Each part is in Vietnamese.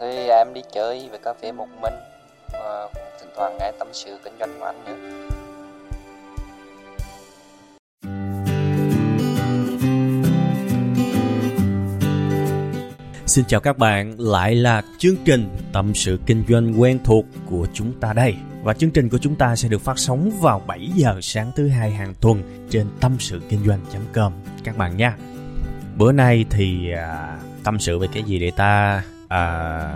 Thì à, em đi chơi về cà phê một mình và thỉnh thoảng nghe tâm sự kinh doanh của anh nữa. Xin chào các bạn, lại là chương trình Tâm sự Kinh doanh quen thuộc của chúng ta đây. Và chương trình của chúng ta sẽ được phát sóng vào 7 giờ sáng thứ hai hàng tuần trên tâm sự kinh doanh.com các bạn nha. Bữa nay thì à, tâm sự về cái gì để ta à,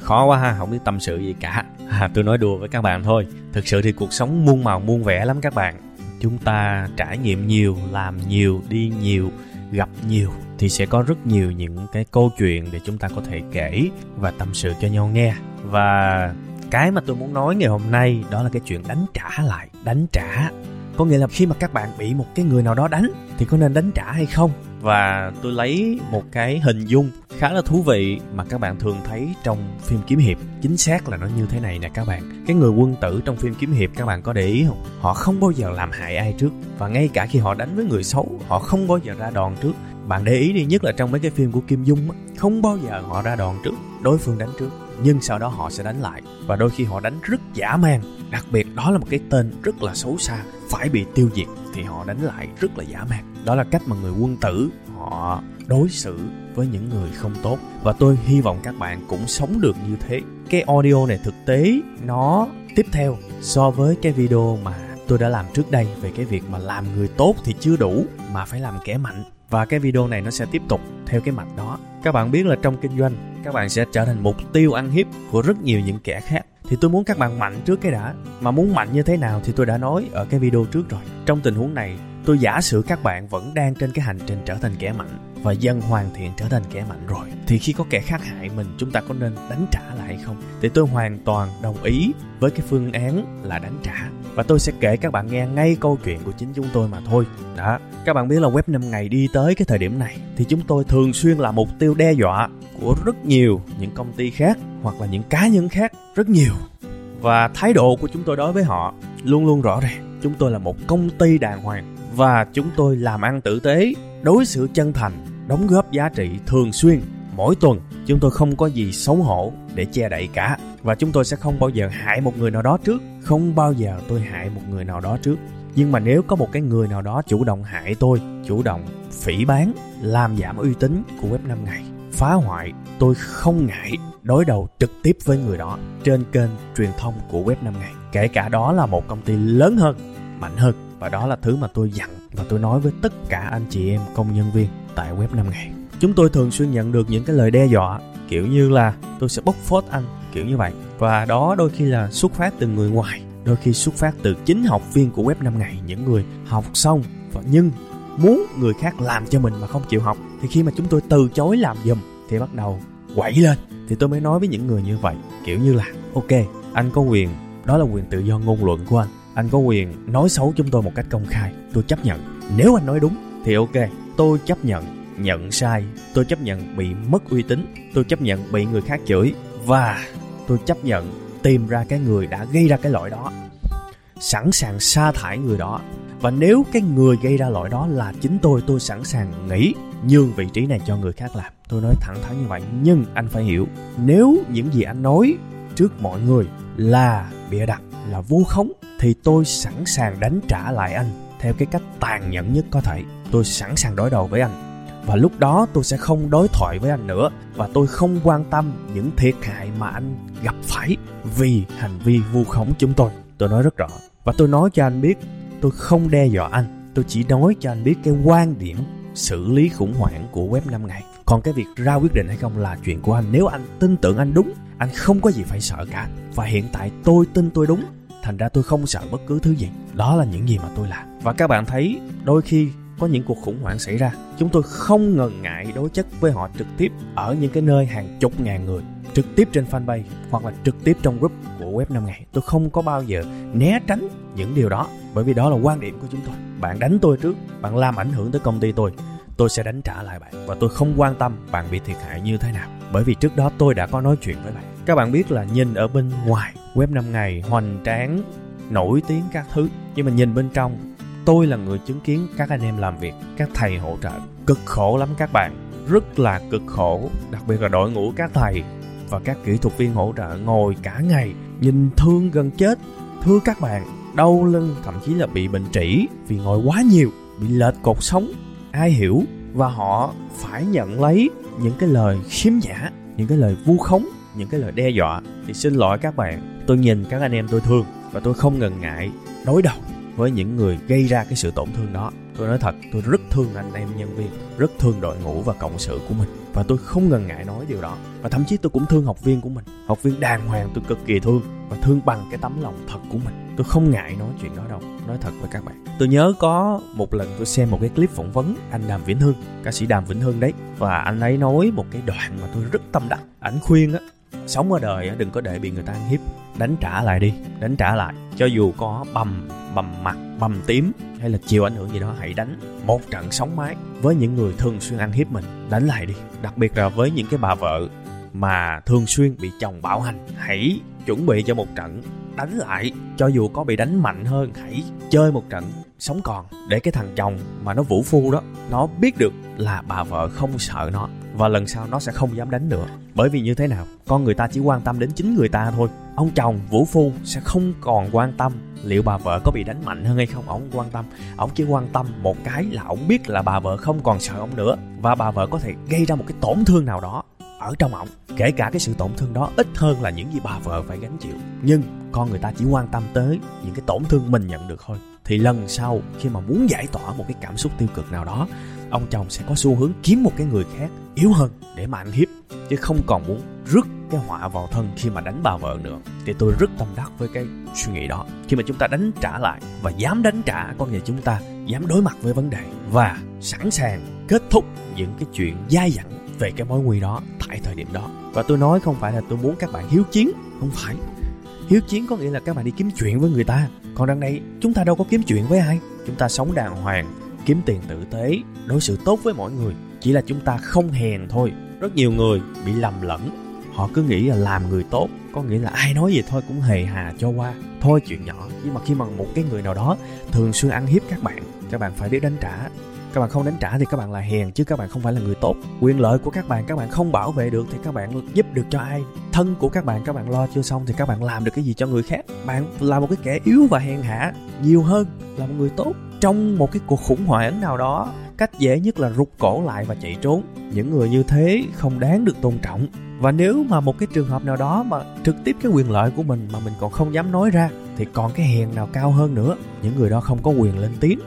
khó quá ha, không biết tâm sự gì cả. À, tôi nói đùa với các bạn thôi. Thực sự thì cuộc sống muôn màu muôn vẻ lắm các bạn. Chúng ta trải nghiệm nhiều, làm nhiều, đi nhiều, gặp nhiều thì sẽ có rất nhiều những cái câu chuyện để chúng ta có thể kể và tâm sự cho nhau nghe và cái mà tôi muốn nói ngày hôm nay đó là cái chuyện đánh trả lại đánh trả có nghĩa là khi mà các bạn bị một cái người nào đó đánh thì có nên đánh trả hay không và tôi lấy một cái hình dung khá là thú vị mà các bạn thường thấy trong phim kiếm hiệp. Chính xác là nó như thế này nè các bạn. Cái người quân tử trong phim kiếm hiệp các bạn có để ý không? Họ không bao giờ làm hại ai trước. Và ngay cả khi họ đánh với người xấu, họ không bao giờ ra đòn trước. Bạn để ý đi, nhất là trong mấy cái phim của kim dung á, không bao giờ họ ra đòn trước, đối phương đánh trước. Nhưng sau đó họ sẽ đánh lại. Và đôi khi họ đánh rất dã man. Đặc biệt đó là một cái tên rất là xấu xa, phải bị tiêu diệt thì họ đánh lại rất là dã man. Đó là cách mà người quân tử họ đối xử với những người không tốt. Và tôi hy vọng các bạn cũng sống được như thế. Cái audio này thực tế, nó tiếp theo so với cái video mà tôi đã làm trước đây về cái việc mà làm người tốt thì chưa đủ mà phải làm kẻ mạnh. Và cái video này nó sẽ tiếp tục theo cái mạch đó. Các bạn biết là trong kinh doanh, các bạn sẽ trở thành mục tiêu ăn hiếp của rất nhiều những kẻ khác. Thì tôi muốn các bạn mạnh trước cái đã. Mà muốn mạnh như thế nào thì tôi đã nói ở cái video trước rồi. Trong tình huống này, tôi giả sử các bạn vẫn đang trên cái hành trình trở thành kẻ mạnh và dần hoàn thiện trở thành kẻ mạnh rồi. Thì khi có kẻ khác hại mình, chúng ta có nên đánh trả lại không? Thì tôi hoàn toàn đồng ý với cái phương án là đánh trả. Và tôi sẽ kể các bạn nghe ngay câu chuyện của chính chúng tôi mà thôi. Đó. Các bạn biết là web 5 ngày đi tới cái thời điểm này, thì chúng tôi thường xuyên là mục tiêu đe dọa của rất nhiều những công ty khác hoặc là những cá nhân khác rất nhiều. Và thái độ của chúng tôi đối với họ luôn luôn rõ ràng. Chúng tôi là một công ty đàng hoàng và chúng tôi làm ăn tử tế, đối xử chân thành đóng góp giá trị thường xuyên. Mỗi tuần, chúng tôi không có gì xấu hổ để che đậy cả. Và chúng tôi sẽ không bao giờ hại một người nào đó trước. Không bao giờ tôi hại một người nào đó trước. Nhưng mà nếu có một cái người nào đó chủ động hại tôi, chủ động phỉ bán làm giảm uy tín của web 5 ngày, phá hoại, tôi không ngại đối đầu trực tiếp với người đó trên kênh truyền thông của web 5 ngày. Kể cả đó là một công ty lớn hơn, mạnh hơn, và đó là thứ mà tôi dặn và tôi nói với tất cả anh chị em công nhân viên tại web 5 ngày. Chúng tôi thường xuyên nhận được những cái lời đe dọa, kiểu như là tôi sẽ bóc phốt anh, kiểu như vậy. Và đó đôi khi là xuất phát từ người ngoài, đôi khi xuất phát từ chính học viên của web 5 ngày, những người học xong và nhưng muốn người khác làm cho mình mà không chịu học, thì khi mà chúng tôi từ chối làm giùm thì bắt đầu quẩy lên. Thì tôi mới nói với những người như vậy, kiểu như là, ok, anh có quyền. Đó là quyền tự do ngôn luận của anh. Anh có quyền nói xấu chúng tôi một cách công khai, tôi chấp nhận. Nếu anh nói đúng thì ok tôi chấp nhận nhận sai, tôi chấp nhận bị mất uy tín, tôi chấp nhận bị người khác chửi và tôi chấp nhận tìm ra cái người đã gây ra cái lỗi đó, sẵn sàng sa thải người đó. Và nếu cái người gây ra lỗi đó là chính tôi tôi sẵn sàng nghĩ nhường vị trí này cho người khác làm. Tôi nói thẳng thắn như vậy, nhưng anh phải hiểu, nếu những gì anh nói trước mọi người là bịa đặt, là vu khống, thì tôi sẵn sàng đánh trả lại anh theo cái cách tàn nhẫn nhất có thể tôi sẵn sàng đối đầu với anh. Và lúc đó tôi sẽ không đối thoại với anh nữa. Và tôi không quan tâm những thiệt hại mà anh gặp phải vì hành vi vu khống chúng tôi. Tôi nói rất rõ. Và tôi nói cho anh biết, tôi không đe dọa anh. Tôi chỉ nói cho anh biết cái quan điểm xử lý khủng hoảng của web 5 ngày. Còn cái việc ra quyết định hay không là chuyện của anh. Nếu anh tin tưởng anh đúng, anh không có gì phải sợ cả. Và hiện tại tôi tin tôi đúng. Thành ra tôi không sợ bất cứ thứ gì. Đó là những gì mà tôi làm. Và các bạn thấy, đôi khi có những cuộc khủng hoảng xảy ra. Chúng tôi không ngần ngại đối chất với họ trực tiếp ở những cái nơi hàng chục ngàn người, trực tiếp trên fanpage hoặc là trực tiếp trong group của web 5 ngày. Tôi không có bao giờ né tránh những điều đó, bởi vì đó là quan điểm của chúng tôi. Bạn đánh tôi trước, bạn làm ảnh hưởng tới công ty tôi tôi sẽ đánh trả lại bạn. Và tôi không quan tâm bạn bị thiệt hại như thế nào, bởi vì trước đó tôi đã có nói chuyện với bạn. Các bạn biết là nhìn ở bên ngoài, web 5 ngày hoành tráng, nổi tiếng các thứ, nhưng mà nhìn bên trong tôi là người chứng kiến các anh em làm việc, các thầy hỗ trợ. Cực khổ lắm các bạn. Rất là cực khổ, đặc biệt là đội ngũ các thầy và các kỹ thuật viên hỗ trợ ngồi cả ngày, nhìn thương gần chết. Thưa các bạn, đau lưng, thậm chí là bị bệnh trĩ vì ngồi quá nhiều, bị lệch cột sống. Ai hiểu? Và họ phải nhận lấy những cái lời khiếm nhã những cái lời vu khống, những cái lời đe dọa. Thì xin lỗi các bạn, tôi nhìn các anh em tôi thương và tôi không ngần ngại đối đầu với những người gây ra cái sự tổn thương đó. Tôi nói thật, tôi rất thương anh em nhân viên, rất thương đội ngũ và cộng sự của mình. Và tôi không ngần ngại nói điều đó. Và thậm chí tôi cũng thương học viên của mình. Học viên đàng hoàng, tôi cực kỳ thương và thương bằng cái tấm lòng thật của mình. Tôi không ngại nói chuyện đó đâu. Nói thật với các bạn. Tôi nhớ có một lần tôi xem một cái clip phỏng vấn anh đàm vĩnh hưng, ca sĩ đàm vĩnh hưng đấy. Và anh ấy nói một cái đoạn mà tôi rất tâm đắc. Ảnh khuyên á sống ở đời đừng có để bị người ta ăn hiếp. Đánh trả lại đi, đánh trả lại. Cho dù có bầm bầm mặt, bầm tím hay là chịu ảnh hưởng gì đó, hãy đánh một trận sóng mái với những người thường xuyên ăn hiếp mình. Đánh lại đi. Đặc biệt là với những cái bà vợ mà thường xuyên bị chồng bạo hành. Hãy chuẩn bị cho một trận đánh lại. Cho dù có bị đánh mạnh hơn, hãy chơi một trận sống còn để cái thằng chồng mà nó vũ phu đó, nó biết được là bà vợ không sợ nó và lần sau nó sẽ không dám đánh nữa. Bởi vì như thế nào? Con người ta chỉ quan tâm đến chính người ta thôi. Ông chồng, vũ phu sẽ không còn quan tâm liệu bà vợ có bị đánh mạnh hơn hay không. Ổng quan tâm. Ổng chỉ quan tâm một cái là ổng biết là bà vợ không còn sợ ổng nữa. Và bà vợ có thể gây ra một cái tổn thương nào đó ở trong ổng kể cả cái sự tổn thương đó ít hơn là những gì bà vợ phải gánh chịu. Nhưng con người ta chỉ quan tâm tới những cái tổn thương mình nhận được thôi. Thì lần sau khi mà muốn giải tỏa một cái cảm xúc tiêu cực nào đó ông chồng sẽ có xu hướng kiếm một cái người khác yếu hơn để mà ăn hiếp, chứ không còn muốn rước cái họa vào thân khi mà đánh bà vợ nữa. Thì tôi rất tâm đắc với cái suy nghĩ đó. Khi mà chúng ta đánh trả lại và dám đánh trả, có nghĩa chúng ta dám đối mặt với vấn đề và sẵn sàng kết thúc những cái chuyện dai dẳng về cái mối nguy đó tại thời điểm đó. Và tôi nói không phải là tôi muốn các bạn hiếu chiến, không phải. Hiếu chiến có nghĩa là các bạn đi kiếm chuyện với người ta. Còn đằng này, chúng ta đâu có kiếm chuyện với ai. Chúng ta sống đàng hoàng kiếm tiền tử tế, đối xử tốt với mọi người, chỉ là chúng ta không hèn thôi. Rất nhiều người bị lầm lẫn, họ cứ nghĩ là làm người tốt, có nghĩa là ai nói gì thôi cũng hề hà cho qua. Thôi chuyện nhỏ, nhưng mà khi mà một cái người nào đó thường xuyên ăn hiếp các bạn các bạn phải biết đánh trả. Các bạn không đánh trả thì các bạn là hèn, chứ các bạn không phải là người tốt. Quyền lợi của các bạn các bạn không bảo vệ được thì các bạn giúp được cho ai. Thân của các bạn các bạn lo chưa xong thì các bạn làm được cái gì cho người khác. Bạn là một cái kẻ yếu và hèn hạ, nhiều hơn là một người tốt trong một cái cuộc khủng hoảng nào đó, cách dễ nhất là rụt cổ lại và chạy trốn. Những người như thế không đáng được tôn trọng. Và nếu mà một cái trường hợp nào đó mà trực tiếp cái quyền lợi của mình mà mình còn không dám nói ra, thì còn cái hèn nào cao hơn nữa? Những người đó không có quyền lên tiếng.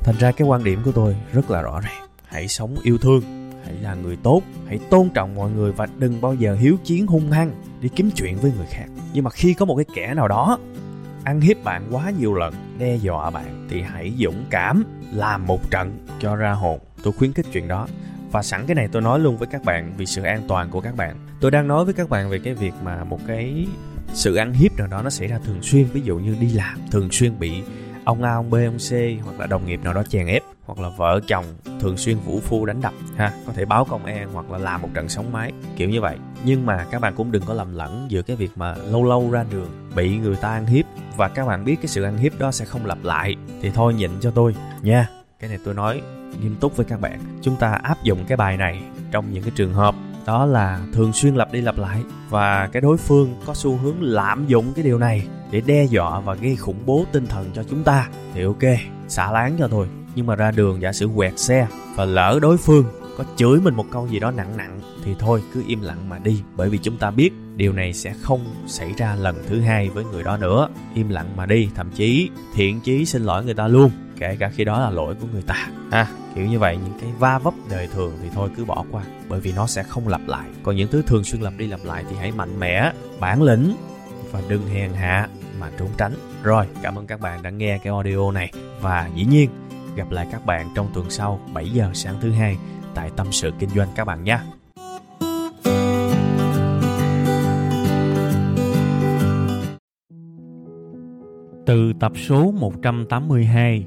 Thành ra cái quan điểm của tôi rất là rõ ràng. Hãy sống yêu thương, hãy là người tốt, hãy tôn trọng mọi người và đừng bao giờ hiếu chiến hung hăng đi kiếm chuyện với người khác. Nhưng mà khi có một cái kẻ nào đó ăn hiếp bạn quá nhiều lần, đe dọa bạn thì hãy dũng cảm làm một trận cho ra hồn. Tôi khuyến khích chuyện đó. Và sẵn cái này tôi nói luôn với các bạn vì sự an toàn của các bạn. Tôi đang nói với các bạn về cái việc mà một cái sự ăn hiếp nào đó nó xảy ra thường xuyên. Ví dụ như đi làm, thường xuyên bị ông A, ông B, ông C, hoặc là đồng nghiệp nào đó chèn ép, hoặc là vợ chồng thường xuyên vũ phu đánh đập, ha, có thể báo công an hoặc là làm một trận sóng máy, kiểu như vậy. Nhưng mà các bạn cũng đừng có lầm lẫn giữa cái việc mà lâu lâu ra đường bị người ta ăn hiếp, và các bạn biết cái sự ăn hiếp đó sẽ không lặp lại. Thì thôi, nhịn cho tôi, nha. Cái này tôi nói nghiêm túc với các bạn. Chúng ta áp dụng cái bài này trong những cái trường hợp đó là thường xuyên lặp đi lặp lại và cái đối phương có xu hướng lạm dụng cái điều này để đe dọa và gây khủng bố tinh thần cho chúng ta. Thì ok, xả láng cho thôi. Nhưng mà ra đường giả sử quẹt xe và lỡ đối phương có chửi mình một câu gì đó nặng nặng thì thôi, cứ im lặng mà đi. Bởi vì chúng ta biết điều này sẽ không xảy ra lần thứ hai với người đó nữa. Im lặng mà đi, thậm chí thiện chí xin lỗi người ta luôn kể cả khi đó là lỗi của người ta. Ha kiểu như vậy những cái va vấp đời thường thì thôi cứ bỏ qua bởi vì nó sẽ không lặp lại. Còn những thứ thường xuyên lặp đi lặp lại thì hãy mạnh mẽ bản lĩnh và đừng hèn hạ mà trốn tránh. Rồi cảm ơn các bạn đã nghe cái audio này. Và dĩ nhiên gặp lại các bạn trong tuần sau 7 giờ sáng thứ hai tại Tâm sự Kinh doanh các bạn nhé. Từ tập số 182,